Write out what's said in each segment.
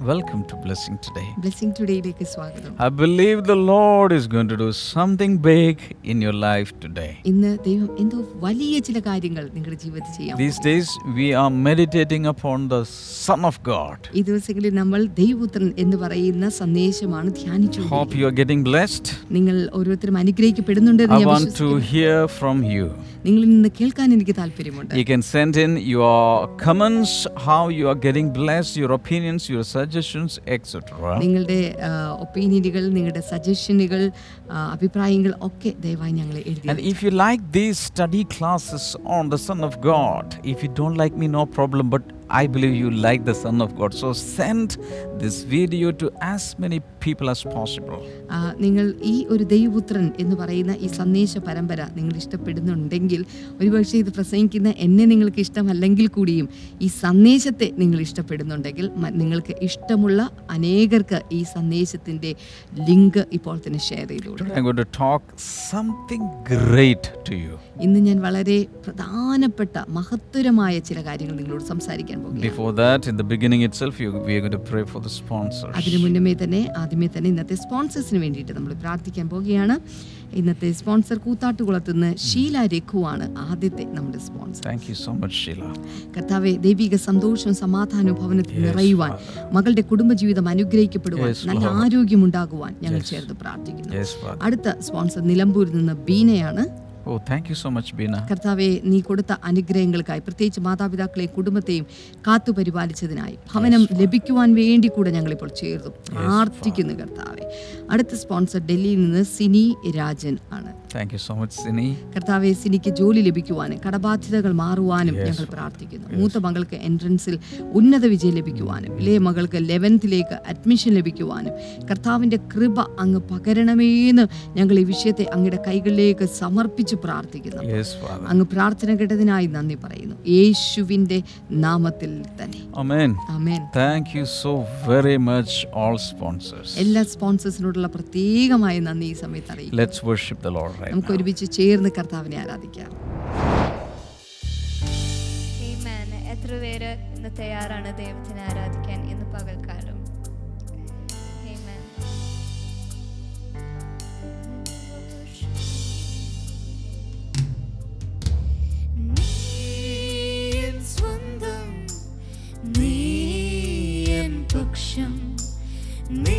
Welcome to Blessing Today. Blessing ടുഡേയിലേക്ക് സ്വാഗതം I believe the Lord is going to do something big in your life today. ഇന്ന് ദൈവം എന്തോ വലിയ ചില കാര്യങ്ങൾ നിങ്ങളുടെ ജീവിതത്തിൽ ചെയ്യാം These days, we are meditating upon the Son of God. ഈ ദിവസങ്ങളിൽ നമ്മൾ ദൈവപുത്രൻ എന്ന് പറയുന്ന സന്ദേശമാണ് ധ്യാനിച്ചു Hope you are getting blessed. നിങ്ങൾ ഓരോരുത്തരും അനുഗ്രഹിക്കപ്പെടുന്നുണ്ടെന്ന് I ഞാൻ want to വിശ്വസിക്കുന്നു hear from you. നിങ്ങളിൽ നിന്ന് കേൾക്കാൻ എനിക്ക് താല്പര്യമുണ്ട് You can send in your comments, how you are getting blessed, your opinions, your suggestions, etc. നിങ്ങളുടെ ഒപ്പീനിയനുകൾ നിങ്ങളുടെ സജഷനുകൾ അഭിപ്രായങ്ങൾ ഒക്കെ ദയവായി ഞങ്ങളെ എഴുതി And if you like these study classes on the Son of God, if you don't like me, no problem, but I believe you like the Son of God. So send this video to as many people as possible. നിങ്ങൾ ഈ ഒരു ദൈവപുത്രൻ എന്ന് പറയുന്ന ഈ സന്ദേശ പരമ്പര നിങ്ങൾ ഇഷ്ടപ്പെടുന്നുണ്ടെങ്കിൽ ഒരുപക്ഷെ ഇത് പ്രസംഗിക്കുന്ന എന്നെ നിങ്ങൾക്ക് ഇഷ്ടമല്ലെങ്കിൽ കൂടിയും ഈ സന്ദേശത്തെ നിങ്ങൾ ഇഷ്ടപ്പെടുന്നുണ്ടെങ്കിൽ നിങ്ങൾക്ക് ഇഷ്ടമുള്ള അനേകർക്ക് ഈ സന്ദേശത്തിന്റെ ലിങ്ക് ഇപ്പോൾ തന്നെ ഷെയർ ചെയ്തു കൊടുക്കുക I'm going to talk something great to you. ഇന്ന് ഞാൻ വളരെ പ്രധാനപ്പെട്ട മഹത്തരമായ ചില കാര്യങ്ങൾ നിങ്ങളോട് സംസാരിക്കാൻ Before that, in the beginning itself, you, we are going to pray for the sponsors. അതിനു മുന്നമേ തന്നെ ആദ്യമേ തന്നെ ഇന്നത്തെ സ്പോൺസേഴ്സിന് വേണ്ടിയിട്ട് നമ്മൾ പ്രാർത്ഥിക്കാൻ പോവുകയാണ് ഇന്നത്തെ സ്പോൺസർ കൂത്താട്ടുകുളത്ത് നിന്ന് ഷീല രഘുവാണ് ആദ്യത്തെ നമ്മുടെ sponsor Thank you so much, Sheila. കർത്താവെ ദൈവിക സന്തോഷവും സമാധാനവും ഭവനത്തിൽ നിറയുവാൻ മകളുടെ കുടുംബജീവിതം അനുഗ്രഹിക്കപ്പെടുവാൻ നല്ല ആരോഗ്യം ആരോഗ്യമുണ്ടാകുവാൻ ഞങ്ങൾ ചേർത്ത് പ്രാർത്ഥിക്കുന്നു. അടുത്ത സ്പോൺസർ നിലമ്പൂരിൽ നിന്ന് ബീനയാണ്. Oh, thank you so much Beena കർത്താവെ നീ കൊടുത്ത അനുഗ്രഹങ്ങൾക്കായി പ്രത്യേകിച്ച് മാതാപിതാക്കളെയും കുടുംബത്തെയും കാത്തു പരിപാലിച്ചതിനായി ഭവനം ലഭിക്കുവാൻ വേണ്ടി കൂടെ ഞങ്ങളിപ്പോൾ ചേർന്നു പ്രാർത്ഥിക്കുന്നു കർത്താവെ. അടുത്ത സ്പോൺസർ ഡൽഹിയിൽ നിന്ന് സിനി രാജൻ ആണ്. Thank you so much, Sini. കർത്താവെ സിനിക്ക് ജോലി ലഭിക്കുവാനും കടബാധ്യതകൾ മാറുവാനും ഞങ്ങൾ. പ്രാർത്ഥിക്കുന്നു. മൂത്ത മകൾക്ക് എൻട്രൻസിൽ ഉന്നത വിജയം ലഭിക്കുവാനും ഇളയ മകൾക്ക് ലെവൻത്തിലേക്ക് അഡ്മിഷൻ ലഭിക്കുവാനും കർത്താവിന്റെ കൃപ അങ്ങ് പകരണമേന്ന് ഞങ്ങൾ ഈ വിഷയത്തെ അങ്ങയുടെ കൈകളിലേക്ക് സമർപ്പിച്ച് പ്രാർത്ഥിക്കുന്നു. അങ്ങ് പ്രാർത്ഥന കേട്ടതിനായി നന്ദി പറയുന്നു. യേശുവിന്റെ നാമത്തിൽ തന്നെ. So very much, all sponsors. എല്ലാ സ്പോൺസേഴ്സിനോടുള്ള പ്രത്യേകമായ നന്ദി ഈ സമയത്ത് അറിയിക്കും Let's worship the Lord. right നമുക്ക്. ഒരുമിച്ച് ചേർന്ന് കർത്താവിനെ ആരാധിക്കാം. എത്ര പേര് ഇന്ന് തയ്യാറാണ് ദൈവത്തിനെ ആരാധിക്കാൻ ഇന്ന് പകൽക്കാലം സ്വന്തം, നീ പക്ഷം, നീറും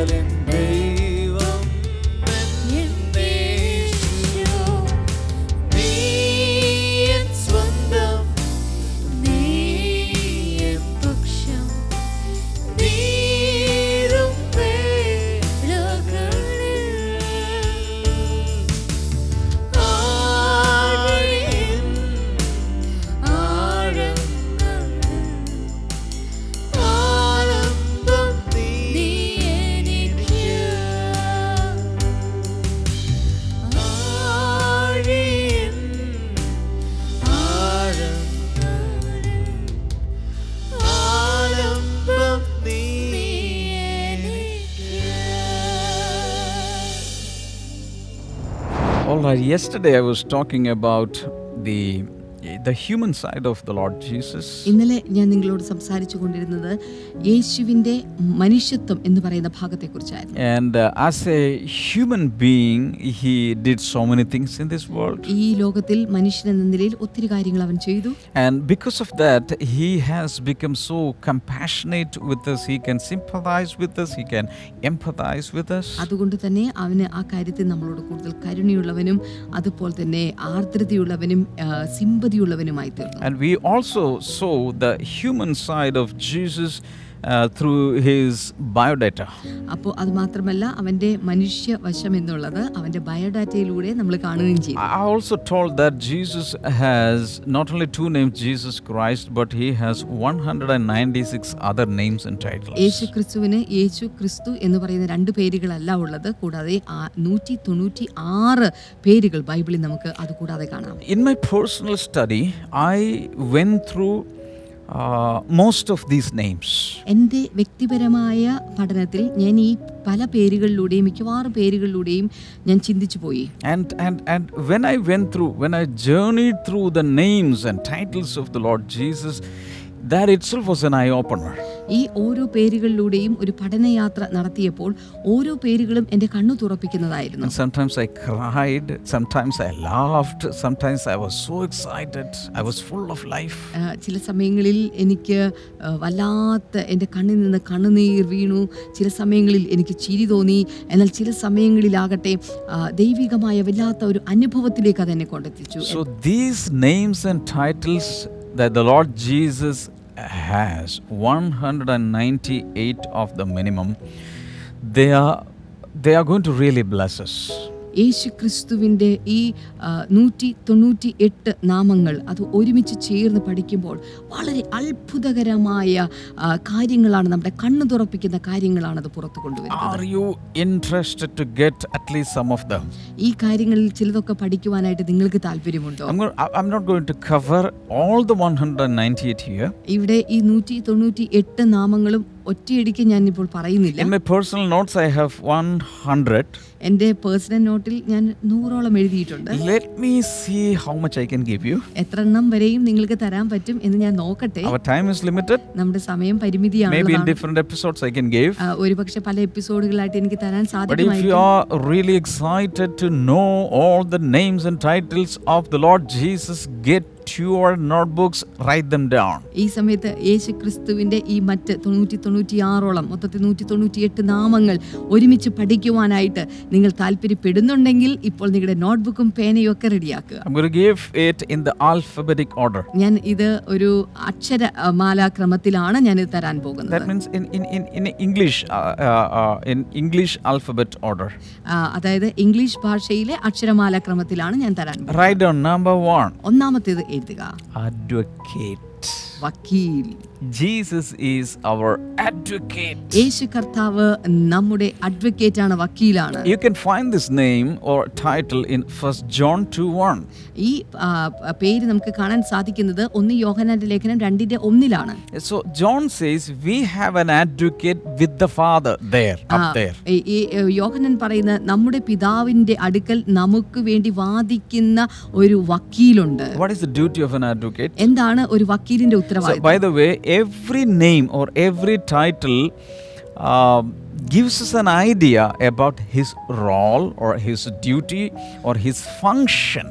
heaven yesterday I was talking about the the human side of the Lord Jesus. ഇന്നലെ ഞാൻ നിങ്ങളോട് സംസാരിച്ചു കൊണ്ടിരുന്നത് യേശുവിന്റെ മനുഷ്യത്വം എന്ന് പറയുന്ന ഭാഗത്തെക്കുറിച്ചായിരുന്നു And uh, as a human being, he did so many things in this world. ഈ ലോകത്തിൽ മനുഷ്യൻ എന്ന നിലയിൽ ഒത്തിരി കാര്യങ്ങൾ അവൻ ചെയ്തു And because of that, he has become so compassionate with us. He can sympathize with us. He can empathize with us. അതുകൊണ്ട് തന്നെ അവന് ആ കാര്യത്തിൽ നമ്മളോട് കൂടുതൽ കരുണയുള്ളവനും അതുപോലെ തന്നെ ആർദ്രതയുള്ളവനും സിമ്പതിയുള്ളവനുമായി തീർന്നു And we also saw the human side of Jesus uh, through his biodata. അപ്പോൾ അത് മാത്രമല്ല അവന്റെ മനുഷ്യ വശം എന്നുള്ളത് അവന്റെ ബയോഡാറ്റയിലൂടെ നമ്മൾ കാണുകയും ചെയ്തു I also told that Jesus has not only two names, Jesus Christ, but he has 196 other names and titles. യേശു ക്രിസ്തുവിന് യേശു ക്രിസ്തു എന്ന് പറയുന്ന രണ്ട് പേരുകളല്ല ഉള്ളത് കൂടാതെ നൂറ്റി തൊണ്ണൂറ്റി ആറ് പേരുകൾ ബൈബിളിൽ നമുക്ക് അത് കൂടാതെ കാണാം In my personal study, I went through uh, most of these names. എന്റെ വ്യക്തിപരമായ പഠനത്തിൽ ഞാൻ ഈ പല പേരുകളിലൂടെയും മിക്കവാറും പേരുകളിലൂടെയും ഞാൻ ചിന്തിച്ചു പോയി And, and, and when I went through, when I journeyed through the names and titles of the Lord Jesus, that itself was an eye opener. ഈ ഓരോ പേരുകളിലൂടെയും ഒരു പഠനയാത്ര നടത്തിയപ്പോൾ ഓരോ പേരുകളും എന്റെ കണ്ണു തുറപ്പിക്കുന്നതായിരുന്നു. Sometimes I cried, sometimes I laughed, sometimes I was so excited, I was full of life. ചില സമയങ്ങളിൽ എനിക്ക് വല്ലാത്ത എന്റെ കണ്ണിൽ നിന്ന് കണ്ണുനീർ വീണു. ചില സമയങ്ങളിൽ എനിക്ക് ചിരി തോന്നി. എന്നാൽ ചില സമയങ്ങളിലാകട്ടെ ദൈവികമായ വല്ലാത്ത ഒരു അനുഭവത്തിലേക്ക് അതെന്നെ എന്നെ കൊണ്ടെത്തിച്ചു. So these names and titles that the Lord Jesus has, 198 of the minimum, they are they are going to really bless us. യേശു ക്രിസ്തുവിന്റെ ഈ നൂറ്റി തൊണ്ണൂറ്റി എട്ട് നാമങ്ങൾ അത് ഒരുമിച്ച് ചേർന്ന് പഠിക്കുമ്പോൾ വളരെ അത്ഭുതകരമായ കാര്യങ്ങളാണ് നമ്മുടെ കണ്ണു തുറപ്പിക്കുന്ന കാര്യങ്ങളാണ് അത് പുറത്തു കൊണ്ടുവരുന്നത് Are you interested to get at least some of them? ഈ കാര്യങ്ങളിൽ ചിലതൊക്കെ പഠിക്കുവാനായിട്ട് നിങ്ങൾക്ക് താല്പര്യമുണ്ടോ I'm, going, I- I'm not going to cover 198 here. ഇവിടെ ഈ നൂറ്റി തൊണ്ണൂറ്റി എട്ട് നാമങ്ങളും ഒറ്റയടിക്ക് ഞാൻ ഇപ്പോൾ പറയുന്നില്ല my personal notes, I have 100. എന്റെ പേഴ്സണൽ നോട്ടിൽ ഞാൻ നൂറോളം എഴുതിയിട്ടുണ്ട് Let me see how much I can give you. എത്ര എണ്ണം വരെയും നിങ്ങൾക്ക് തരാൻ പറ്റും എന്ന് ഞാൻ നോക്കട്ടെ Our time is limited. നമ്മുടെ സമയം പരിമിതിയാണ് different episodes I can give. ഒരുപക്ഷെ പല എപ്പിസോഡുകളായിട്ട് എനിക്ക് തരാൻ But if you സാധിക്കുമായിരിക്കും are really excited to know all the names and titles of the Lord Jesus, get your notebooks, write them down. ഈ സമയത്ത് യേശു ക്രിസ്തുവിന്റെ ഈ മറ്റ് തൊണ്ണൂറ്റി തൊണ്ണൂറ്റി ആറോളം മൊത്തത്തിൽ നൂറ്റി തൊണ്ണൂറ്റി എട്ട് നാമങ്ങൾ ഒരുമിച്ച് പഠിക്കുവാനായിട്ട് നിങ്ങൾ താല്പര്യപ്പെടുന്നുണ്ടെങ്കിൽ ഇപ്പോൾ നിങ്ങളുടെ നോട്ട്ബുക്കും പേനയും ഒക്കെ റെഡിയാക്കുക I'm going to give it in the alphabetic order. ഞാൻ ഇത് ഒരു അക്ഷര അഹ്, മാലാക്രമത്തിലാണ് ഞാൻ ഇത് തരാൻ പോകുന്നത് That means in, in, in, in English, uh, uh, uh, in English alphabet order. ആ, അതായത് ഇംഗ്ലീഷ് ഭാഷയിലെ അക്ഷരമാലാക്രമത്തിലാണ് ഞാൻ തരാൻ പോകുന്നത്. Write down number one ഒന്നാമത്തേത് എഴുതുക advocate. വക്കീൽ Jesus is our advocate. യേശു കർത്താവ് നമ്മുടെ അഡ്വക്കേറ്റ് ആണ് വക്കീലാണ് You can find this name or title in 1 John 2:1 ഈ പേര് നമുക്ക് കാണാൻ സാധിക്കുന്നത് ഒന്ന് യോഹനാന്റെ ലേഖനം രണ്ടിന്റെ ഒന്നിലാണ് So John says we have an advocate with the Father there, ആ, up there. ഈ- യോഹന്നാൻ പറയുന്ന നമ്മുടെ പിതാവിന്റെ അടുക്കൽ നമുക്ക് വേണ്ടി വാദിക്കുന്ന ഒരു വക്കീലുണ്ട് What is the duty of an advocate? എന്താണ് ഒരു വക്കീലിന്റെ So, ഉത്തരവാദിത്വം by the way, every name or every title um, gives us an idea about his role or his duty or his function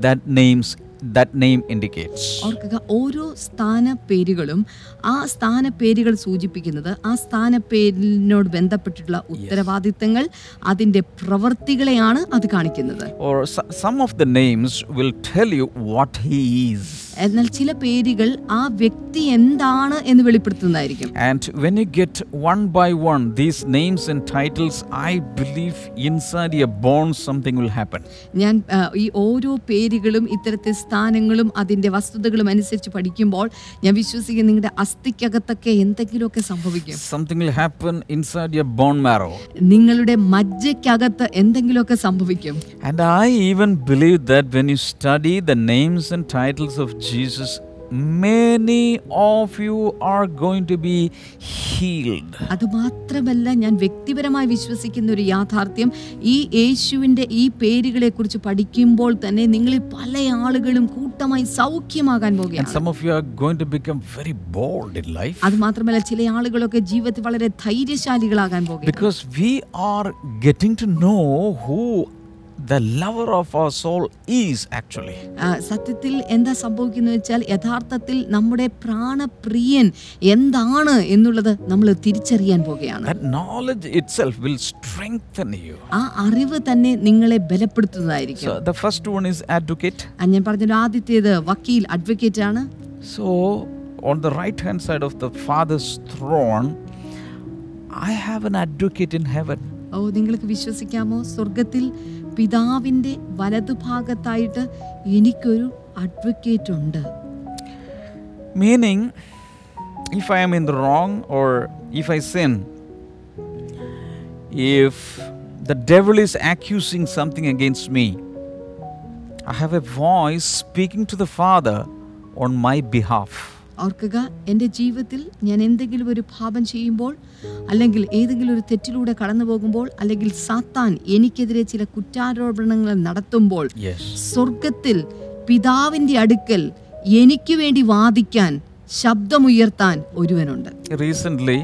that names that name indicates. ഓർക്കുക ഓരോ സ്ഥാന പേരുകളും ആ സ്ഥാന പേരുകൾ സൂചിപ്പിക്കുന്നത് ആ സ്ഥാന പേരിനോട് ബന്ധപ്പെട്ടിട്ടുള്ള ഉത്തരവാദിത്തങ്ങൾ അതിന്റെ പ്രവൃത്തികളെയാണ് അത് കാണിക്കുന്നത് Or so- some of the names will tell you what he is. എന്നാൽ ചില പേരുകൾ ആ വ്യക്തി എന്താണ് എന്ന് വെളിപ്പെടുത്തുന്നതായിരിക്കും And when you get one by one these names and titles, I believe inside your bones something will happen. ഞാൻ ആ, ഈ ഓരോ പേരുകളും ഇത്തരത്തിൽ സ്ഥാനങ്ങളും അതിന്റെ വസ്തുതകളും അനുസരിച്ച് പഠിക്കുമ്പോൾ ഞാൻ വിശ്വസിക്കുന്നു നിങ്ങളുടെ അസ്ഥിക്കകത്തൊക്കെ എന്തെങ്കിലുമൊക്കെ സംഭവിക്കും Something will happen inside your bone marrow. നിങ്ങളുടെ മജ്ജയ്ക്കകത്ത് എന്തെങ്കിലുമൊക്കെ സംഭവിക്കും And I even believe that when you study the names and titles of Jesus, many of you are going to be healed. അതുമാത്രമല്ല ഞാൻ വ്യക്തിപരമായി വിശ്വസിക്കുന്ന ഒരു യാഥാർത്ഥ്യം. ഈ യേശുവിന്റെ ഈ പേരുകളെ കുറിച്ച് പഠിക്കുമ്പോൾ തന്നെ നിങ്ങളിൽ പല ആളുകളും കൂട്ടമായി സൗഖ്യമാകാൻ പോകുകയാണ് some of you are going to become very bold in life. അത് മാത്രമല്ല ചില ആളുകളൊക്കെ ജീവിതത്തിൽ വളരെ ധൈര്യശാലികളാകാൻ പോകും because we are getting to know who the lover of our soul is actually. ആ, സത്യത്തിൽ എന്താ സംഭവിക്കുന്നത് വെച്ചാൽ യഥാർത്ഥത്തിൽ നമ്മുടെ പ്രാണപ്രിയൻ എന്താണ് എന്നുള്ളത് നമ്മൾ തിരിച്ചറിയാൻ പോകുകയാണ് That knowledge itself will strengthen you. ആ അറിവ് തന്നെ നിങ്ങളെ ബലപ്പെടുത്തുന്നതായിരിക്കും So the first one is advocate. ആ, ഞാൻ പറഞ്ഞൊരു ആദ്യത്തേത് വക്കീൽ അഡ്വക്കേറ്റ് ആണ് So, on the right hand side of the Father's throne, I have an advocate in heaven. ഓ നിങ്ങൾക്ക് വിശ്വസിക്കാമോ സ്വർഗത്തിൽ പിതാവിന്റെ വലതുഭാഗത്തായിട്ട് എനിക്കൊരു അഡ്വക്കേറ്റ് ഉണ്ട് meaning if I am in the wrong or if I sin, if the devil is accusing something against me, I have a voice speaking to the Father on my behalf. ഓർക്കുക എന്റെ ജീവിതത്തിൽ ഞാൻ എന്തെങ്കിലും ഒരു പാപം ചെയ്യുമ്പോൾ അല്ലെങ്കിൽ ഏതെങ്കിലും ഒരു തെറ്റിലൂടെ കടന്നു പോകുമ്പോൾ അല്ലെങ്കിൽ സാത്താൻ എനിക്കെതിരെ ചില കുറ്റാരോപണങ്ങൾ നടത്തുമ്പോൾ. സ്വർഗത്തിൽ പിതാവിന്റെ അടുക്കൽ എനിക്ക് വേണ്ടി വാദിക്കാൻ ശബ്ദമുയർത്താൻ ഒരുവനുണ്ട് Recently,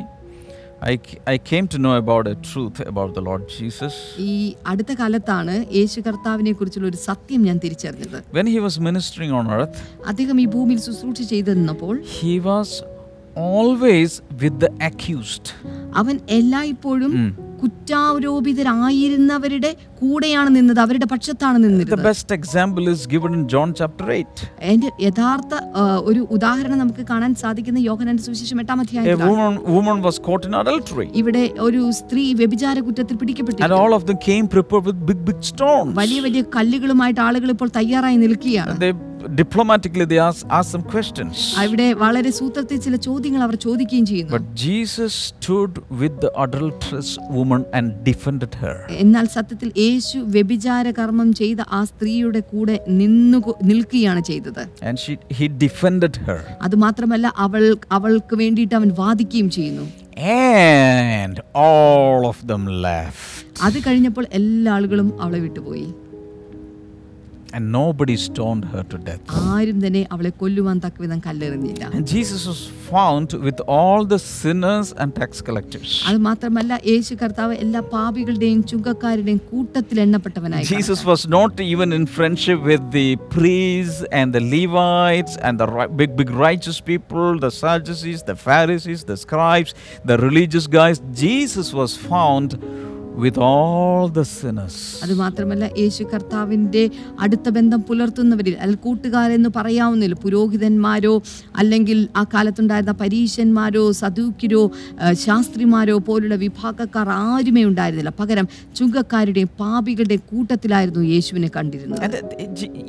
ഈ അടുത്ത കാലത്താണ് യേശു കർത്താവിനെ കുറിച്ചുള്ള ഒരു സത്യം ഞാൻ തിരിച്ചറിഞ്ഞത് When he was ministering on earth, അദ്ദേഹം ഈ ഭൂമിയിൽ ശുശ്രൂഷ ചെയ്തിരുന്നപ്പോൾ he was always with the accused. അവൻ എല്ലായ്പ്പോഴും. കുറ്റാരോപിതരായിരുന്നവരുടെ കൂടെയാണ് നിന്നത് അവരുടെ പക്ഷത്താണ് നിന്നത് The best example is given in John chapter 8. അതിന്റെ യഥാർത്ഥ ഒരു ഉദാഹരണം നമുക്ക് കാണാൻ സാധിക്കുന്ന യോഹനാന്റെ സുവിശേഷം എട്ടാം A അധ്യായത്തിലാണ് woman, woman was caught in adultery, ഇവിടെ ഒരു സ്ത്രീ വ്യഭിചാര കുറ്റത്തിൽ and പിടിക്കപ്പെട്ടിരിക്കുന്നു all of them came prepared with big, big stones. വലിയ വലിയ കല്ലുകളുമായിട്ട് ആളുകൾ ഇപ്പോൾ തയ്യാറായി നിൽക്കുകയാണ് they diplomatically they asked, asked some questions. അവിടെ വളരെ സൂത്രത്തിൽ ചില ചോദ്യങ്ങൾ അവർ ചോദിക്കുകയും ചെയ്യുന്നു But Jesus stood with the adulterous woman and defended her. എന്നാൽ സത്യത്തിൽ യേശു വ്യഭിചാര കർമ്മം ചെയ്ത ആ സ്ത്രീയുടെ കൂടെ നിന്നു നിൽക്കുകയാണ് ചെയ്തത്. അത് മാത്രമല്ല അവൾ അവൾക്ക് വേണ്ടിയിട്ട് അവൻ വാദിക്കുകയും ചെയ്യുന്നു And all of them left. അത് കഴിഞ്ഞപ്പോൾ എല്ലാ ആളുകളും അവളെ വിട്ടുപോയി And nobody stoned her to death. ആരും തന്നെ അവളെ കൊല്ലുവാൻ തക്കവിധം കല്ലെറിഞ്ഞില്ല And Jesus was found with all the sinners and tax collectors. അത് മാത്രമല്ല യേശു കർത്താവ് എല്ലാ പാപികളുടെയും ചുങ്കക്കാരുടെയും കൂട്ടത്തിൽ എണ്ണപ്പെട്ടവനായി Jesus was not even in friendship with the priests and the Levites and the big, big righteous people, the Sadducees, the Pharisees, the scribes, the religious guys. Jesus was found with all the sinners. അത് മാത്രമല്ല യേശു കർത്താവിന്റെ അടുത്ത ബന്ധം പുലർത്തുന്നവരിൽ അല്ല കൂട്ടുകാരെന്ന് പറയാവുന്നില്ല പുരോഹിതന്മാരോ അല്ലെങ്കിൽ ആ കാലത്തുണ്ടായിരുന്ന പരീശന്മാരോ സദൂക്കിരോ ശാസ്ത്രിമാരോ പോലുള്ള വിഭാഗക്കാർ ആരുമേ ഉണ്ടായിരുന്നില്ല പകരം ചുങ്കക്കാരുടെയും പാപികളുടെയും കൂട്ടത്തിലായിരുന്നു യേശുവിനെ കണ്ടിരുന്നത്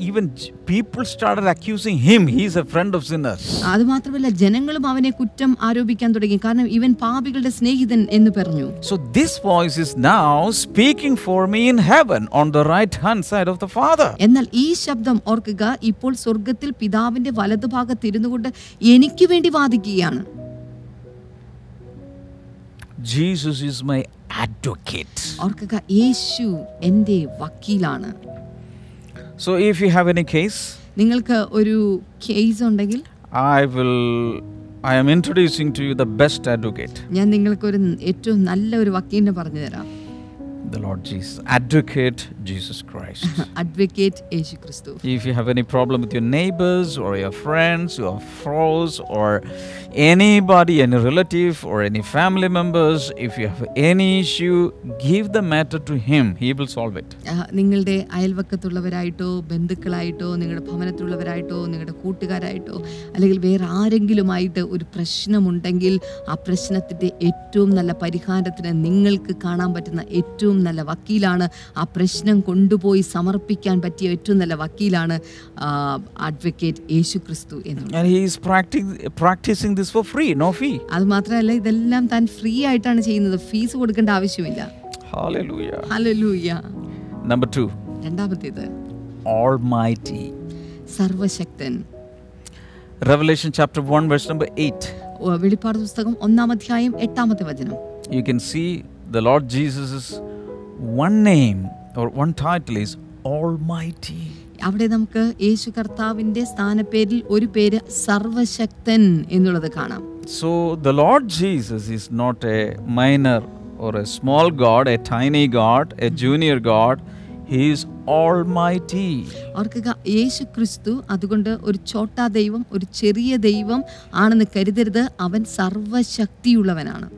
even j- people started accusing him. He's a friend of sinners. അത് മാത്രമല്ല ജനങ്ങളും അവനെ കുറ്റം ആരോപിക്കാൻ തുടങ്ങി കാരണം ഇവൻ പാപികളുടെ സ്നേഹിതൻ എന്ന് പറഞ്ഞു So this voice is now speaking for me in heaven on the right hand side of the Father. എന്നാൽ ഈ ശബ്ദം ഓർക്കുക ഇപ്പോൾ സ്വർഗത്തിൽ പിതാവിന്റെ വലതുഭാഗത്ത് ഇരുന്നു കൊണ്ട് എനിക്ക് വേണ്ടി വാദിക്കുകയാണ് Jesus is my advocate. ഓർക്കുക യേശു എന്റെ വക്കീലാണ് So if you have any case, നിങ്ങൾക്ക് ഒരു കേസ് ഉണ്ടെങ്കിൽ I will I am introducing to you the best advocate. ഞാൻ നിങ്ങൾക്ക് ഒരു ഏറ്റവും നല്ല ഒരു വക്കീലിനെ പറഞ്ഞു തരാം The Lord Jesus. Advocate Jesus Christ. Advocate Jesus Christ. if you have any problem with your neighbors or your friends, your foes, or anybody, any relative, or any family members, if you have any issue, give the matter to Him. He will solve it. നിങ്ങളുടെ അയൽവക്കത്തുള്ളവരായിട്ടോ ബന്ധുക്കളായിട്ടോ നിങ്ങളുടെ ഭവനത്തിലുള്ളവരായിട്ടോ നിങ്ങളുടെ കൂട്ടുകാരായിട്ടോ അല്ലെങ്കിൽ വേറെ ആരെങ്കിലുമായിട്ട് ഒരു പ്രശ്നമുണ്ടെങ്കിൽ ആ പ്രശ്നത്തിന്റെ ഏറ്റവും നല്ല പരിഹാരത്തിന് നിങ്ങൾക്ക് കാണാൻ പറ്റുന്ന ഏറ്റവും നല്ല വക്കീലാണ്. ആ പ്രശ്നം കൊണ്ടുപോയി സമർപ്പിക്കാൻ പറ്റിയ ഏറ്റവും നല്ല വക്കീലാണ് അഡ്വക്കേറ്റ് യേശു ക്രിസ്തു എന്നുള്ളത്. അത് മാത്രമല്ല ഇതെല്ലാം താൻ ഫ്രീ ആയിട്ടാണ് ചെയ്യുന്നത്. ഫീസ് കൊടുക്കേണ്ട ആവശ്യമില്ല. നമ്പർ two, രണ്ടാമത്തേത്. Almighty. സർവശക്തൻ. Revelation chapter 1, verse number 8. ഓ, വെളിപ്പാട് പുസ്തകം ഒന്നാം അധ്യായം എട്ടാമത്തെ വചനം. You can see the Lord Jesus Lord One name or one title is Almighty. അവിടെ നമുക്ക് യേശു കർത്താവിന്റെ സ്ഥാനപ്പേരിൽ ഒരു പേര് സർവശക്തൻ എന്നുള്ളത് കാണാം So the Lord Jesus is not a minor or a small God, a tiny God, a junior God. He is Almighty. ഓർക്കുക യേശു ക്രിസ്തു അതുകൊണ്ട് ഒരു ചോട്ടാ ദൈവം ഒരു ചെറിയ ദൈവം ആണെന്ന് കരുതരുത് അവൻ സർവശക്തിയുള്ളവനാണ്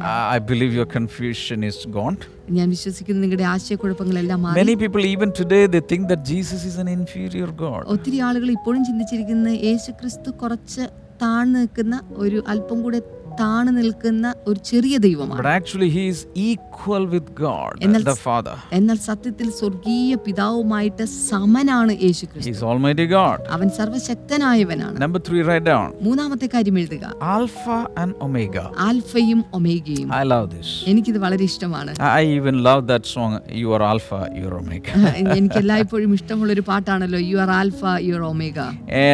I believe your confusion is gone. ഞാൻ വിശ്വസിക്കുന്നു നിങ്ങളുടെ ആശയക്കുഴപ്പങ്ങളെല്ലാം മാറി Many people, even today, they think that Jesus is an inferior God. ഒത്തിരി ആളുകൾ ഇപ്പോഴും ചിന്തിച്ചിരിക്കുന്നത് യേശു ക്രിസ്തു കുറച്ച് താഴ്ന്നു നിൽക്കുന്ന ഒരു അല്പം കൂടെ താണു നിൽക്കുന്ന ഒരു ചെറിയ ദൈവമാണ് But actually, He is equal with God, എന്നാൽ the Father. എന്നാൽ സത്യത്തിൽ സ്വർഗീയ പിതാവുമായിട്ട് സമനാണ് യേശു He ക്രിസ്തു is Almighty God. അവൻ സർവശക്തനായവനാണ് Number 3 write down മൂന്നാമത്തെ കാര്യം എഴുതുക Alpha and Omega. ആൽഫയും ഒമേഗയും I love this. ഇത് വളരെ ഇഷ്ടമാണ് I even love that song, You Are Alpha, You Are Omega. എനിക്ക് എല്ലായ്പ്പോഴും ഇഷ്ടമുള്ള ഒരു പാട്ടാണല്ലോ you are alpha you are omega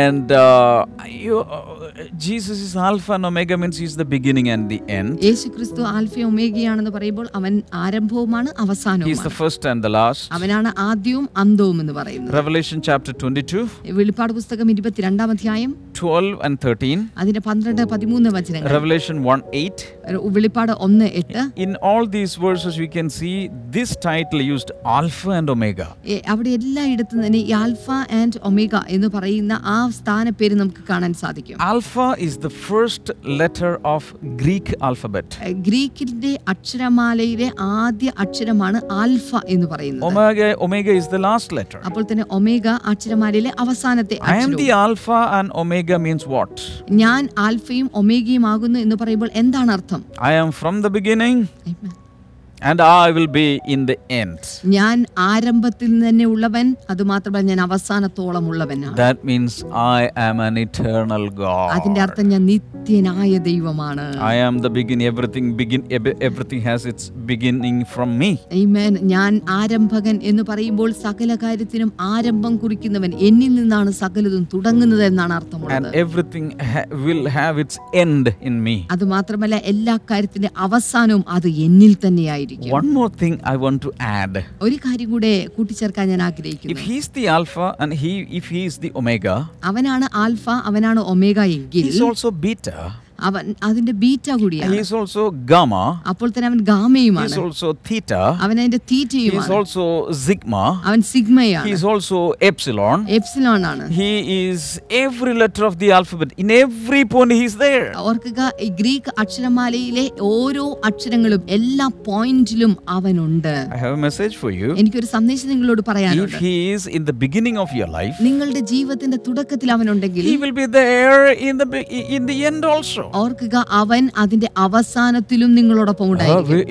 And uh, you, uh, Jesus is Alpha and Omega means He's the beginning and the end. യേശു ക്രിസ്തു ആൽഫയും ഒമേഗയാണെന്ന് പറയുമ്പോൾ അവൻ ആരംഭവുമാണ് is the the first and the last. അവനാണ് ആദ്യവും അന്തവും എന്ന് പറയുന്നത് Revelation chapter 22, വെളിപ്പാട് പുസ്തകം ഇരുപത്തിരണ്ടാം അധ്യായം 12 and 13. അതിന്റെ പന്ത്രണ്ട് പതിമൂന്ന് വചനങ്ങൾ Revelation 1 8. വെളിപ്പാട് ഒന്ന് എട്ട് In all these verses, we can see this title used Alpha and Omega. അവിടെ എല്ലായിടത്തും തന്നെ ഈ ആൽഫ ആൻഡ് ഒമേഗ എന്ന് പറയുന്ന ആ സ്ഥാനപ്പേര് നമുക്ക് കാണാൻ സാധിക്കും Alpha is the first letter of Greek Greek alphabet ഗ്രീക്കിന്റെ അക്ഷരമാലയിലെ ആദ്യ അക്ഷരമാണ് ആൽഫ എന്ന് പറയുന്നത്. Omega, Omega is the last letter. അപ്പോൾ തന്നെ ഒമേഗ അക്ഷരമാലയിലെ അവസാനത്തെ I am the the Alpha and Omega means what? ഞാൻ ആൽഫയും ഒമേഗയും ആകുന്നു എന്ന് പറയുമ്പോൾ എന്താണ് അർത്ഥം? I am from the beginning. And I will be in the end. ഞാൻ ആരംഭത്തിൽ തന്നെ ഉള്ളവൻ അത് മാത്രമല്ല ഞാൻ അവസാനത്തോളം ഉള്ളവനാണ് That means I am an eternal അതിന്റെ അർത്ഥം ഞാൻ നിത്യനായ ദൈവമാണ് I am the begin Everything begin. ev- Everything has its beginning from me. Amen. ഞാൻ ആരംഭകൻ എന്ന് പറയുമ്പോൾ സകല കാര്യത്തിനും ആരംഭം കുറിക്കുന്നവൻ എന്നിൽ നിന്നാണ് സകലതും തുടങ്ങുന്നത് എന്നാണ് അർത്ഥമുള്ളത് everything ha- will have its end in me. അത് മാത്രമല്ല എല്ലാ കാര്യത്തിന്റെ അവസാനവും അത് എന്നിൽ തന്നെയായിരിക്കും One more thing I want to add. ഒരു കാര്യം കൂടെ കൂട്ടിച്ചേർക്കാൻ ഞാൻ If ആഗ്രഹിക്കുന്നു he's the Alpha and he, if he is the Omega, അവനാണ് ആൽഫ അവനാണ് ഒമേഗ എങ്കിൽ he's also Beta. അവൻ അതിന്റെ ബീറ്റ കൂടിയാണ്. ഹീസ് ഓൾസോ ഗാമ അപ്പോൾ തന്നെ അവൻ ഗാമയുമാണ്. ഹീസ് ഓൾസോ തീറ്റ അവൻ അതിന്റെ തീറ്റയുമാണ്. ഹീസ് ഓൾസോ സിഗ്മ അവൻ സിഗ്മയാണ്. ഹീസ് ഓൾസോ എപ്സിലോൺ എപ്സിലോൺ ആണ് he is every letter of the alphabet in every point he's there ഓർക്കുക ഗ്രീക്ക് അക്ഷരമാലയിലെ ഓരോ അക്ഷരങ്ങളും എല്ലാ പോയിന്റിലും അവനുണ്ട്. I have a message for you എനിക്ക് ഒരു സന്ദേശം നിങ്ങളോട് പറയാനുണ്ട്. If is in the beginning of your life നിങ്ങളുടെ ജീവിതത്തിന്റെ തുടക്കത്തിൽ അവൻ ഉണ്ടെങ്കിൽ he will be there in the in the end also ഓർക്കുക അവൻ അതിന്റെ അവസാനത്തിലും നിങ്ങളോടൊപ്പം Uh, ഉണ്ടായിരിക്കും.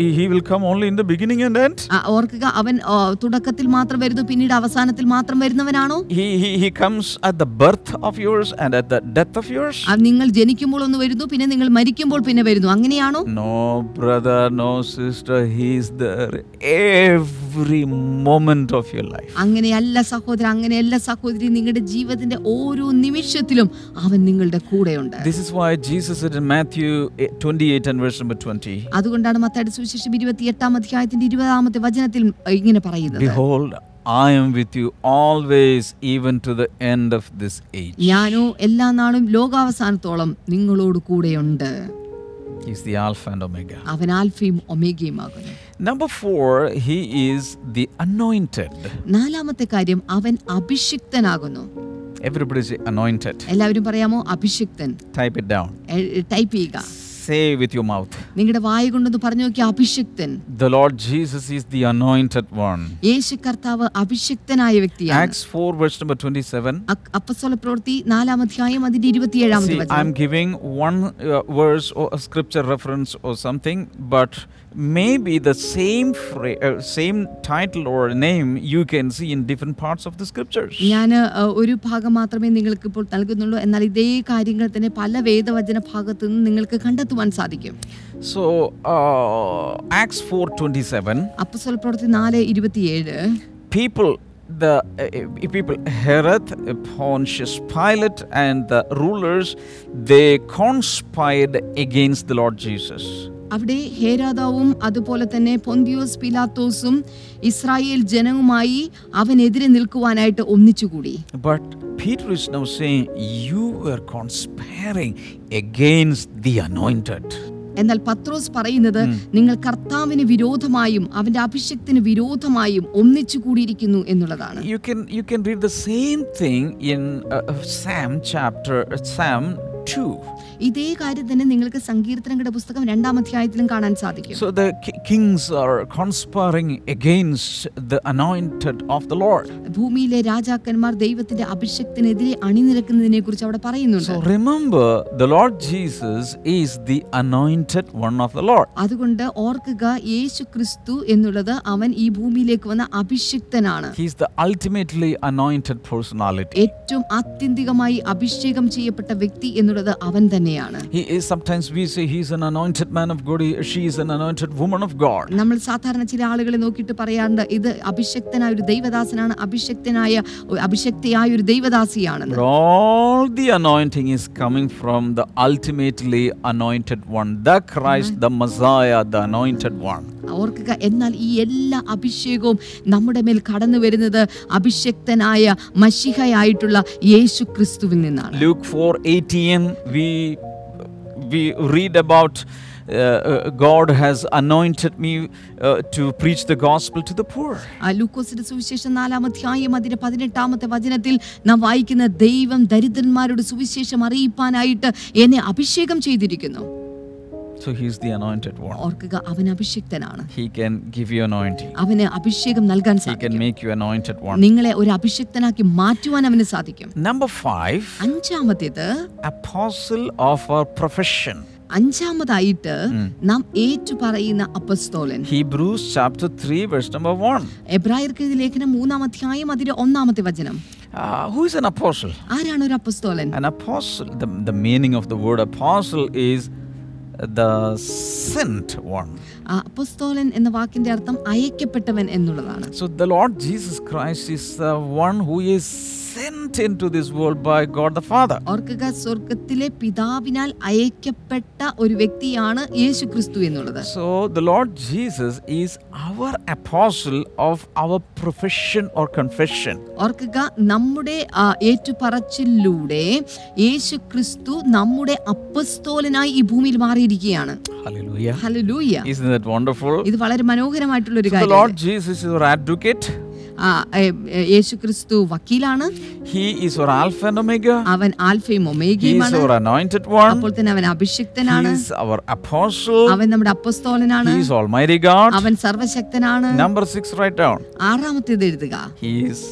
end. ഓർക്കുക അവൻ തുടക്കത്തിൽ മാത്രം വരുന്നു പിന്നീട് അവസാനത്തിൽ മാത്രം വരുന്നവനാണോ? He, he, he comes at the birth of yours and at the death of നിങ്ങൾ ജനിക്കുമ്പോൾ ഒന്ന് വരുന്നു പിന്നെ നിങ്ങൾ മരിക്കുമ്പോൾ പിന്നെ വരുന്നു. അങ്ങനെയാണോ? No brother no sister he's every moment of your life. അങ്ങനെയല്ല സഹോദരൻ അങ്ങനെയല്ല സഹോദരി നിങ്ങളുടെ ജീവിതത്തിന്റെ ഓരോ നിമിഷത്തിലും അവൻ നിങ്ങളുടെ കൂടെയുണ്ട് This is why Jesus said in Matthew 28 and verse number 20 അതുകൊണ്ടാണ് മത്തായിയുടെ സുവിശേഷം ഇരുപത്തി എട്ടാം അധ്യായത്തിന്റെ ഇരുപതാമത്തെ വചനത്തിൽ ഇങ്ങനെ പറയുന്നത് Behold, I am with you always, even to the end of this age. ഞാനോ എല്ലാ നാളും ലോകാവസാനത്തോളം നിങ്ങളോട് കൂടെയുണ്ട് is the Alpha and Omega. അവൻ ആൽഫയും ഒമേഗയുമാകുന്നു Number four, He is the anointed. നാലാമത്തെ കാര്യം അവൻ അഭിഷിക്തനാകുന്നു Everybody say anointed. എല്ലാവരും പറയാമോ അഭിഷിക്തൻ Type it down. ടൈപ്പ് ചെയ്യുക Say with your mouth. നിങ്ങളുടെ വായ കൊണ്ടൊന്ന് പറഞ്ഞു നോക്കി അഭിഷിക്തൻ The Lord Jesus is the anointed one. യേശു കർത്താവ് അഭിഷിക്തനായ വ്യക്തിയാണ് Acts 4, verse number 27. അ- പ്രവൃത്തി നാലാം അധ്യായം അതിന്റെ ഇരുപത്തിയേഴാമത്തെ See, വചനം I'm giving one uh, verse or a scripture reference or something, but maybe the same fra- uh, same title or name you can see in different parts of the scriptures. ഞാൻ ഒരു ഭാഗം മാത്രമേ നിങ്ങൾക്ക് ഇപ്പോൾ നൽകുന്നുള്ളൂ എന്നാൽ ഇതേ കാര്യങ്ങൾ തന്നെ പല വേദവചന ഭാഗത്തു നിന്ന് നിങ്ങൾക്ക് കണ്ടെത്തുവാൻ സാധിക്കും So, uh, Acts 4:27. അപ്പസ്തോല പ്രവൃത്തി നാല് ഇരുപത്തിയേഴ് people the uh, uh, people herod uh, pontius pilate and the rulers they conspired against the lord jesus അവിടെ ഹേരാദാവും അതുപോലെ തന്നെ പൊന്തിയോസ് പിലാത്തോസും ഇസ്രായേൽ ജനവുമായി അവനെതിരെ നിൽക്കുവാനായിട്ട് ഒന്നിച്ചുകൂടി. But peter is now saying you were conspiring against the anointed. എന്നാൽ പത്രോസ് പറയുന്നത് നിങ്ങൾ കർത്താവിന് വിരോധമായും അവന്റെ അഭിഷക്തിന് വിരോധമായും ഒന്നിച്ചു കൂടിയിരിക്കുന്നു എന്നുള്ളതാണ്. You can you can read the same thing in uh, uh, psalm chapter uh, 2 ഇതേ കാര്യം തന്നെ നിങ്ങൾക്ക് സങ്കീർത്തനങ്ങളുടെ പുസ്തകം രണ്ടാം അധ്യായത്തിലും കാണാൻ സാധിക്കും. So the Kings kings are conspiring against the anointed of the lord. ഭൂമിയിലെ രാജാക്കന്മാർ ദൈവത്തിന്റെ അഭിഷക്തിനെതിരെ അണിനിരക്കുന്നതിനെ കുറിച്ച് അവിടെ പറയുന്നുണ്ട്. So remember, the Lord Jesus is the anointed one of the Lord. അതുകൊണ്ട് ഓർക്കുക യേശു ക്രിസ്തു എന്നുള്ളത് അവൻ ഈ ഭൂമിയിലേക്ക് വന്ന അഭിഷിക്തനാണ്. He's the ultimately anointed personality. ഏറ്റവും ആത്യന്തികമായി അഭിഷേകം ചെയ്യപ്പെട്ട വ്യക്തി എന്നുള്ളത് അവൻ തന്നെയാണ് നമ്മൾ സാധാരണ ചില ആളുകളെ നോക്കിയിട്ട് പറയാറുണ്ട് ഇത് അഭിഷക്തനായ ഒരു ദൈവദാസനാണ് അഭിഷക്തനായ അഭിഷക്തിയായ ഒരു ദൈവദാസിയാണ് ഓർക്കുക എന്നാൽ ഈ എല്ലാ അഭിഷേകവും നമ്മുടെ മേൽ കടന്നു വരുന്നത് അഭിഷക്തനായ മഷിഹയായിട്ടുള്ള യേശു ക്രിസ്തുവിൽ നിന്നാണ് we read about uh, has has anointed me uh, to preach the gospel to the ലൂക്കോസിന്റെ സുവിശേഷം നാലാം അധ്യായം അതിന്റെ പതിനെട്ടാമത്തെ വചനത്തിൽ നാം വായിക്കുന്ന ദൈവം ദരിദ്രന്മാരുടെ സുവിശേഷം അറിയിപ്പാനായിട്ട് എന്നെ അഭിഷേകം ചെയ്തിരിക്കുന്നു. So he is the anointed one. ഓർക്കുക അവൻ അഭിഷിക്തനാണ് He can give you anointing. അവന് അഭിഷേകം നൽകാൻ He can സാധിക്കും make you anointed one. നിങ്ങളെ ഒരു അഭിഷിക്തനാക്കി മാറ്റുവാൻ അവന് സാധിക്കും Number five, അഞ്ചാമത്തേത് apostle of our profession. അഞ്ചാമതായിട്ട് നാം ഏറ്റു പറയുന്ന അപ്പസ്തോലൻ Hebrews chapter 3, verse number 1. എബ്രായർക്ക് ലേഖനം മൂന്നാം അധ്യായം അതിന്റെ ഒന്നാമത്തെ വചനം Uh, who is an apostle? ആരാണ് ഒരു അപ്പസ്തോലൻ An apostle, the, the meaning of the word apostle is the sent one. ആ എന്ന വാക്കിന്റെ അർത്ഥം അയക്കപ്പെട്ടവൻ എന്നുള്ളതാണ് So the Lord Jesus Christ is the one who is sent into this world by God the Father. ഓർക്കുക സ്വർഗത്തിലെ പിതാവിനാൽ അയക്കപ്പെട്ട ഒരു വ്യക്തിയാണ് യേശു ക്രിസ്തു എന്നുള്ളത് So the Lord Jesus is our apostle of our profession or confession. ഓർക്കുക നമ്മുടെ ഏറ്റുപറച്ചിലൂടെ യേശു ക്രിസ്തു നമ്മുടെ അപ്പസ്തോലനായി ഈ ഭൂമിയിൽ മാറിയിരിക്കുകയാണ് Hallelujah. Hallelujah. Isn't that wonderful? ഇത് വളരെ മനോഹരമായിട്ടുള്ള ഒരു കാര്യമാണ്. the Lord Jesus is our advocate. യേശു ക്രിസ്തു വക്കീലാണ്. അവൻ ആൽഫയും അപ്പോൾ തന്നെ അവൻ അഭിഷിക്തനാണ്. അവൻ നമ്മുടെ അപ്പസ്തോലനാണ്. അവൻ സർവശക്തനാണ്. നമ്പർ സിക്സ് ആറാമത്തേത് എഴുതുക. ഹീസ്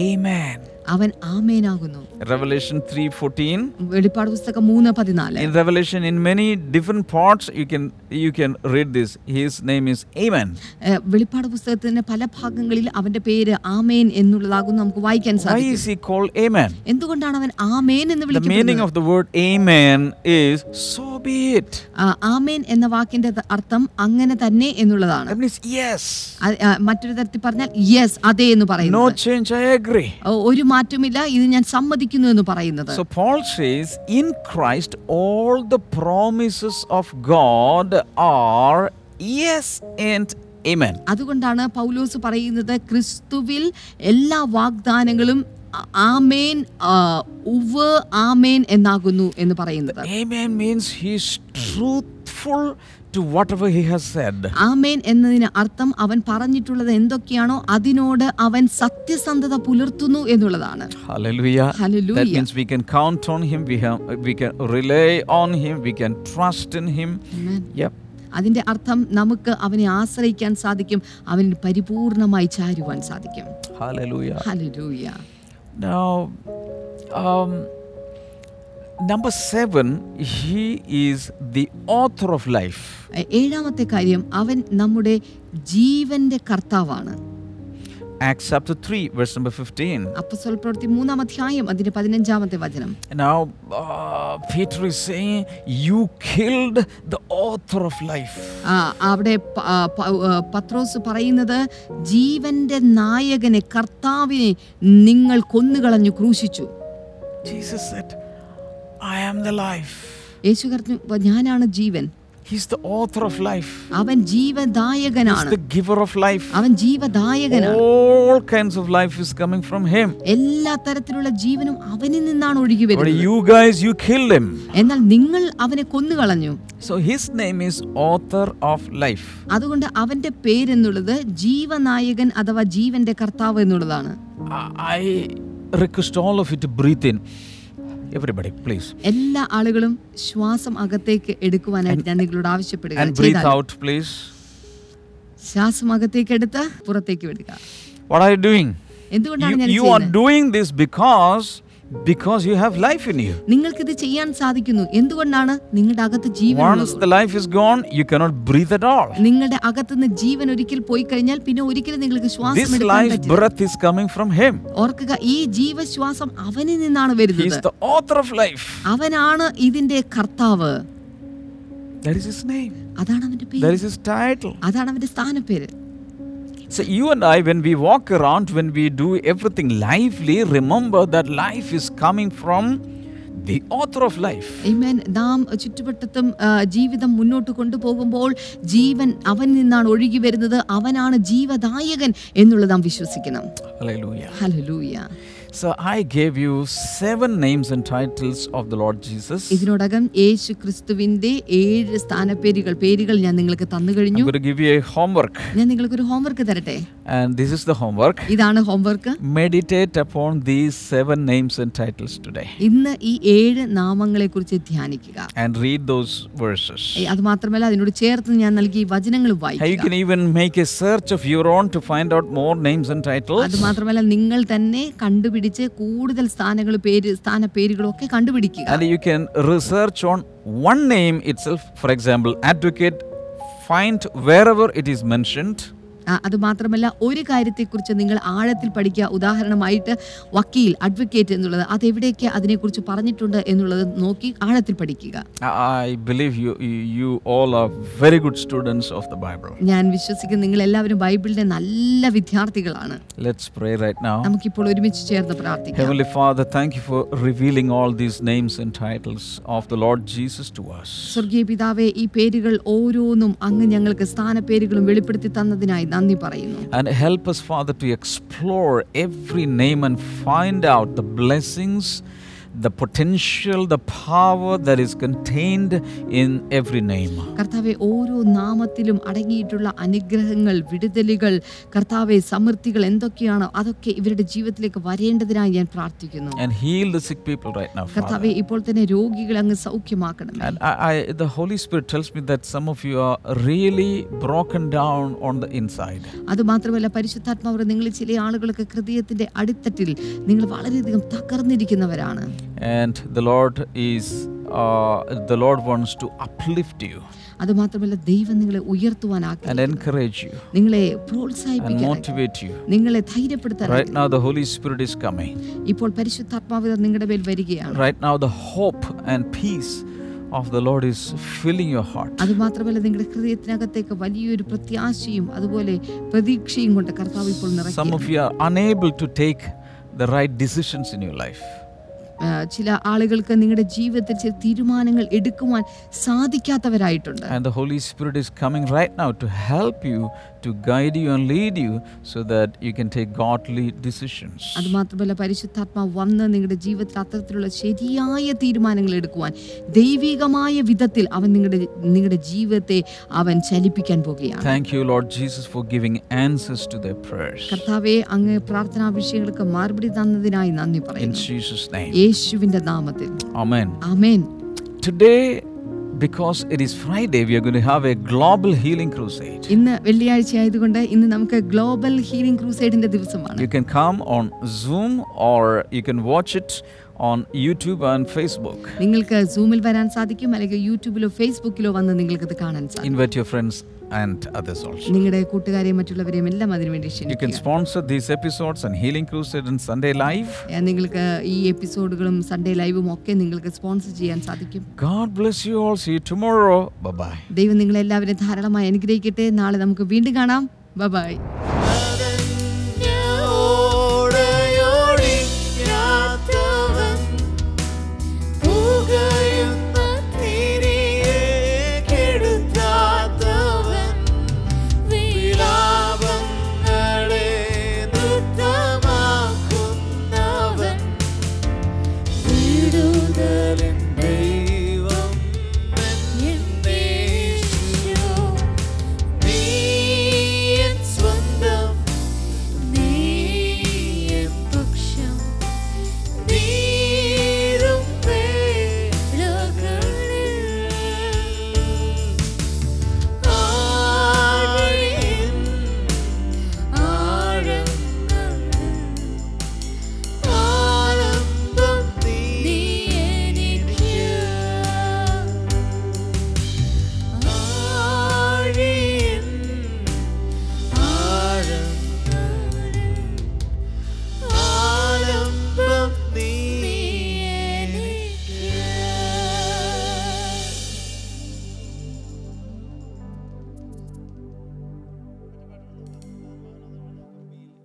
ഏ മാൻ അവൻ ആമേനാകുന്നു Revelation 3:14. വെളിപ്പാട് പുസ്തകം മൂന്ന് പതിനാല് In Revelation, in many different parts, you can you can read this. His name is Amen. വെളിപ്പാട് പുസ്തകത്തിന്റെ പല ഭാഗങ്ങളിൽ അവന്റെ പേര് ആമേൻ എന്നുള്ളതാകും നമുക്ക് വായിക്കാൻ Why സാധിക്കും is he called Amen? എന്തുകൊണ്ടാണ് അവൻ ആമേൻ എന്ന് The meaning meaning of the word Amen is so be it. Amen എന്ന വാക്കിന്റെ അർത്ഥം അങ്ങനെ തന്നെ എന്നുള്ളതാണ് That മീൻസ് യെസ് മറ്റൊരു തരത്തിൽ പറഞ്ഞാൽ യെസ് അതെ എന്ന് പറയുന്നു നോ ചേഞ്ച് ഐ agree. ഒരു മാറ്റമില്ല ഇത് ഞാൻ സമ്മതിക്കുന്നു എന്ന് പറയുന്നത് So Paul says, in Christ, all the promises of God are yes and amen. അതുകൊണ്ടാണ് പൗലോസ് പറയുന്നത് ക്രിസ്തുവിൽ എല്ലാ വാഗ്ദാനങ്ങളും ആമേൻ ആ, ഉവ് ആമേൻ എന്നാകുന്നു എന്ന് പറയുന്നത് Amen means he's faithful to whatever he has said. ആമേൻ എന്നതിന് അർത്ഥം അവൻ പറഞ്ഞിട്ടുള്ളത് എന്തൊക്കെയാണോ അതിനോട് അവൻ സത്യസന്ധത പുലർത്തുന്നു എന്നുള്ളതാണ് Hallelujah. Hallelujah. That means we can count on him, we, have, we can rely on him, we can trust in him. Amen. Yep. അതിന്റെ അർത്ഥം നമുക്ക് അവനെ ആശ്രയിക്കാൻ സാധിക്കും അവനിൽ പരിപൂർണമായി ചാരുവാൻ സാധിക്കും Hallelujah. Hallelujah Now, um, number seven he the author of life ഏഴാമത്തെ കാര്യം അവൻ നമ്മുടെ ജീവന്റെ കർത്താവാണ് Acts chapter 3, verse number 15. അപ്പസ്വൽ മൂന്നാം അധ്യായം അതിന്റെ പതിനഞ്ചാമത്തെ വചനം Now, uh, Peter is saying, You killed the author of life. അവിടെ പത്രോസ് പറയുന്നത് ജീവന്റെ നായകനെ കർത്താവിനെ നിങ്ങൾ കൊന്നുകളഞ്ഞു ക്രൂശിച്ചു Jesus said, I am the life. യേശു പറഞ്ഞു ഞാനാണ് ജീവൻ He's the author of life. അവൻ He's ജീവദായകനാണ് the giver of life. അവൻ ജീവദായകനാണ് All kinds of life is coming from him. എല്ലാ തരത്തിലുള്ള ജീവനും അവനിൽ നിന്നാണ് ഒഴുകി But you guys, you killed him. എന്നാൽ നിങ്ങൾ അവനെ കൊന്നുകളഞ്ഞു So his name is author of life. അതുകൊണ്ട് അവന്റെ പേരെന്നുള്ളത് ജീവനായകൻ അഥവാ ജീവന്റെ കർത്താവ് എന്നുള്ളതാണ് I request all of you to breathe in. Please. എല്ലാ ആളുകളും ശ്വാസം അകത്തേക്ക് എടുക്കുവാനായിട്ട് ഞാൻ നിങ്ങളോട് ആവശ്യപ്പെടുക And breathe ചെയ്താൽ ശ്വാസം അകത്തേക്ക് എടുത്ത് പുറത്തേക്ക് വിടുക What are you doing? എന്തുകൊണ്ടാണ് യു ആർ ചെയ്യുന്നത് doing this because you have life in you. നിങ്ങൾക്ക് ഇത് ചെയ്യാൻ സാധിക്കുന്നു എന്തുകൊണ്ടാണ് നിങ്ങളുടെ അകത്ത് ജീവൻ Once the life is gone, you cannot breathe at all. നിങ്ങളുടെ അകത്തുനിന്ന് ജീവൻ ഒരിക്കൽ പോയി കഴിഞ്ഞാൽ പിന്നെ ഒരിക്കലും നിങ്ങൾക്ക് ശ്വാസം This life breath is coming from him. ഓർക്കുക ഈ ജീവശ്വാസം അവനിൽ നിന്നാണ് വരുന്നത് He is the author of life. അവനാണ് ഇതിന്റെ കർത്താവ് That is his name. അതാണ് അവന്റെ പേര് That is his title. അതാണ് അവന്റെ സ്ഥാനപ്പേര് So you and I, when we walk around, when we do everything lively, remember that life is coming from the author of life. Amen. നാം ചുറ്റുവട്ടത്തും ജീവിതം മുന്നോട്ട് കൊണ്ടുപോകുമ്പോൾ ജീവൻ അവൻ നിന്നാണ് ഒഴുകി വരുന്നത് അവനാണ് ജീവദായകൻ എന്നുള്ളത് നാം വിശ്വസിക്കണം Hallelujah. Hallelujah So I gave you seven names and titles of the Lord Jesus. ഇതിനോടകം യേശു ക്രിസ്തുവിന്റെ ഏഴ് സ്ഥാനപ്പേരുകൾ പേരുകൾ ഞാൻ നിങ്ങൾക്ക് തന്നു I'm കഴിഞ്ഞു going to give you a homework. ഞാൻ നിങ്ങൾക്കൊരു ഹോംവർക്ക് തരട്ടെ And this is the homework. ഇതാണ് homework Meditate upon these seven names and titles today. ഇന്ന് ഈ ഏഴ് നാമങ്ങളെ കുറിച്ച് ധ്യാനിക്കുക And read those verses. അത് മാത്രമല്ല അതിനോട് ചേർത്ത് ഞാൻ നൽകിയ വചനങ്ങൾ How you can even make a search of your own to find out more names and titles. അത് മാത്രമല്ല നിങ്ങൾ തന്നെ പിടിച്ച് കൂടുതൽ സ്ഥാനങ്ങൾ പേര് സ്ഥാന പേരുകളൊക്കെ കണ്ടുപിടിക്കുക. You can research on one name itself for example advocate find wherever it is mentioned അത് മാത്രമല്ല ഒരു കാര്യത്തെക്കുറിച്ച് നിങ്ങൾ ആഴത്തിൽ പഠിക്കുക. ഉദാഹരണമായിട്ട് വക്കീൽ അഡ്വക്കേറ്റ് എന്നുള്ളത്. അതെവിടെയൊക്കെ അതിനെക്കുറിച്ച് പറഞ്ഞിട്ടുണ്ട് എന്നുള്ളത് നോക്കി ആഴത്തിൽ പഠിക്കുക. I believe you you all are very good students of the Bible ഞാൻ വിശ്വസിക്കുന്നു നിങ്ങൾ എല്ലാവരും ബൈബിളിന്റെ നല്ല വിദ്യാർത്ഥികളാണ്. ലെറ്റ്സ് പ്രേ റൈറ്റ് നൗ നമുക്ക് നമുക്കിപ്പോൾ ഒരുമിച്ച് ചേർന്ന് പ്രാർത്ഥിക്കാം. Heavenly father thank you for revealing all these names and titles of the Lord Jesus to us us. സ്വർഗീയ പിതാവെ ഈ പേരുകൾ ഓരോന്നും അങ്ങ് ഞങ്ങൾക്ക് സ്ഥാനപ്പേരുകളും വെളിപ്പെടുത്തി തന്നതിനായി നന്ദി പറയുന്നു And help us, Father, to explore every name and find out the blessings, the potential, the power that is contained in every name. കർത്താവെ ഓരോ നാമത്തിലും അടങ്ങിയിട്ടുള്ള അനുഗ്രഹങ്ങൾ വിടുതലുകൾ കർത്താവെ സമൃദ്ധികൾ എന്തൊക്കെയാണോ അതൊക്കെ ഇവരുടെ ജീവിതത്തിലേക്ക് വരേണ്ടതിനായി ഞാൻ പ്രാർത്ഥിക്കുന്നു And heal the sick people right now. കർത്താവെ ഇപ്പോൾ തന്നെ രോഗികളെ അങ്ങ് And I, I, the Holy Spirit tells me that some of you are really broken down on the inside. അത് മാത്രമല്ല പരിശുദ്ധാത്മാവ് നിങ്ങളിൽ ചില ആളുകളൊക്കെ ഹൃദയത്തിന്റെ അടിത്തട്ടിൽ നിങ്ങൾ വളരെയധികം തകർന്നിരിക്കുന്നവരാണ് And the Lord is, uh, the Lord wants to uplift you അത് മാത്രമല്ല ദൈവം നിങ്ങളെ and ഉയർത്തുവാനാക്കി encourage you നിങ്ങളെ and പ്രോത്സാഹിപ്പിക്കാൻ motivate you. നിങ്ങളെ ധൈര്യപ്പെടുത്താൻ Right now, the Holy Spirit is coming. ഇപ്പോൾ പരിശുദ്ധാത്മാവ് നിങ്ങളുടെ മേൽ വരികയാണ് Right now, the hope and peace of the Lord is filling your heart. അത് മാത്രമല്ല നിങ്ങളുടെ ഹൃദയത്തിനകത്തേക്ക് വലിയൊരു പ്രത്യാശയും അതുപോലെ പ്രതീക്ഷയും കൊണ്ട് കർത്താവ് ഇപ്പോൾ Some നിറയ്ക്കും of you are unable to take the right decisions in your life. ചില ആളുകൾക്ക് നിങ്ങളുടെ ജീവിതത്തിൽ ചില തീരുമാനങ്ങൾ എടുക്കുവാൻ സാധിക്കാത്തവരായിട്ടുണ്ട്. To guide you and lead you so that you can take godly decisions. അതുമാത്രമല്ല പരിശുദ്ധാത്മാവ് വന്ന് നിങ്ങളുടെ ജീവിതത്തിൽ അത്തരത്തിലുള്ള ശരിയായ തീരുമാനങ്ങൾ എടുക്കുവാൻ ദൈവികമായ വിധത്തിൽ അവൻ നിങ്ങളുടെ നിങ്ങളുടെ ജീവിതത്തെ അവൻ ചലിപ്പിക്കാൻ പോകുകയാണ് Thank you, Lord Jesus, for giving answers to their prayers. കർത്താവേ അങ്ങ് പ്രാർത്ഥനാ വിഷയങ്ങൾക്ക് മറുപടി തന്നതിനായി നന്ദി In പറയുന്നു Jesus' name. യേശുവിന്റെ നാമത്തിൽ Amen. Amen Today, because it is Friday, we are going to have a global healing crusade. ഇന്ന് വെള്ളിയാഴ്ച ആയതുകൊണ്ട് ഇന്ന് നമുക്ക് ഗ്ലോബൽ ഹീലിംഗ് ക്രൂസൈഡിന്റെ ദിവസമാണ് You can come on Zoom or you can watch it on YouTube and Facebook. നിങ്ങൾക്ക് സൂമിൽ വരാൻ സാധിക്കും അല്ലെങ്കിൽ യൂട്യൂബിലോ ഫേസ്ബുക്കിലോ വന്ന് നിങ്ങൾക്ക് ഇത് കാണാൻ സാധിക്കും Invite your friends and others also. നിങ്ങളുടെ കൂട്ടുകാരെയും മറ്റുള്ളവരെയും എല്ലാം അതിനുവേണ്ടി You can ക്ഷണിക്കുക sponsor these episodes and Healing Crusade and Sunday Live. ഏ, നിങ്ങൾക്ക് ഈ എപ്പിസോഡുകളും സൺഡേ ലൈവും ഒക്കെ നിങ്ങൾക്ക് സ്പോൺസർ ചെയ്യാൻ സാധിക്കും God bless you all. See you tomorrow. Bye bye. ദൈവം നിങ്ങളെല്ലാവരെയും ധാരാളമായി അനുഗ്രഹിക്കട്ടെ നാളെ നമുക്ക് വീണ്ടും കാണാം ബൈ